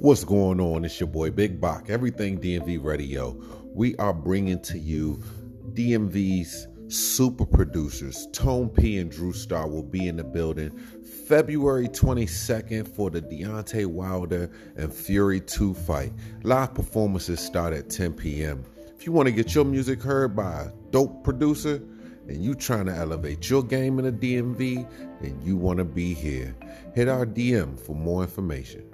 What's going on? It's your boy Big Bach, Everything DMV Radio. We are bringing to you DMV's super producers. Tone P and Drew Star will be in the building February 22nd for the Deontay Wilder and Fury 2 fight. Live performances start at 10 p.m. If you want to get your music heard by a dope producer, and you trying to elevate your game in the DMV, then you want to be here. Hit our DM for more information.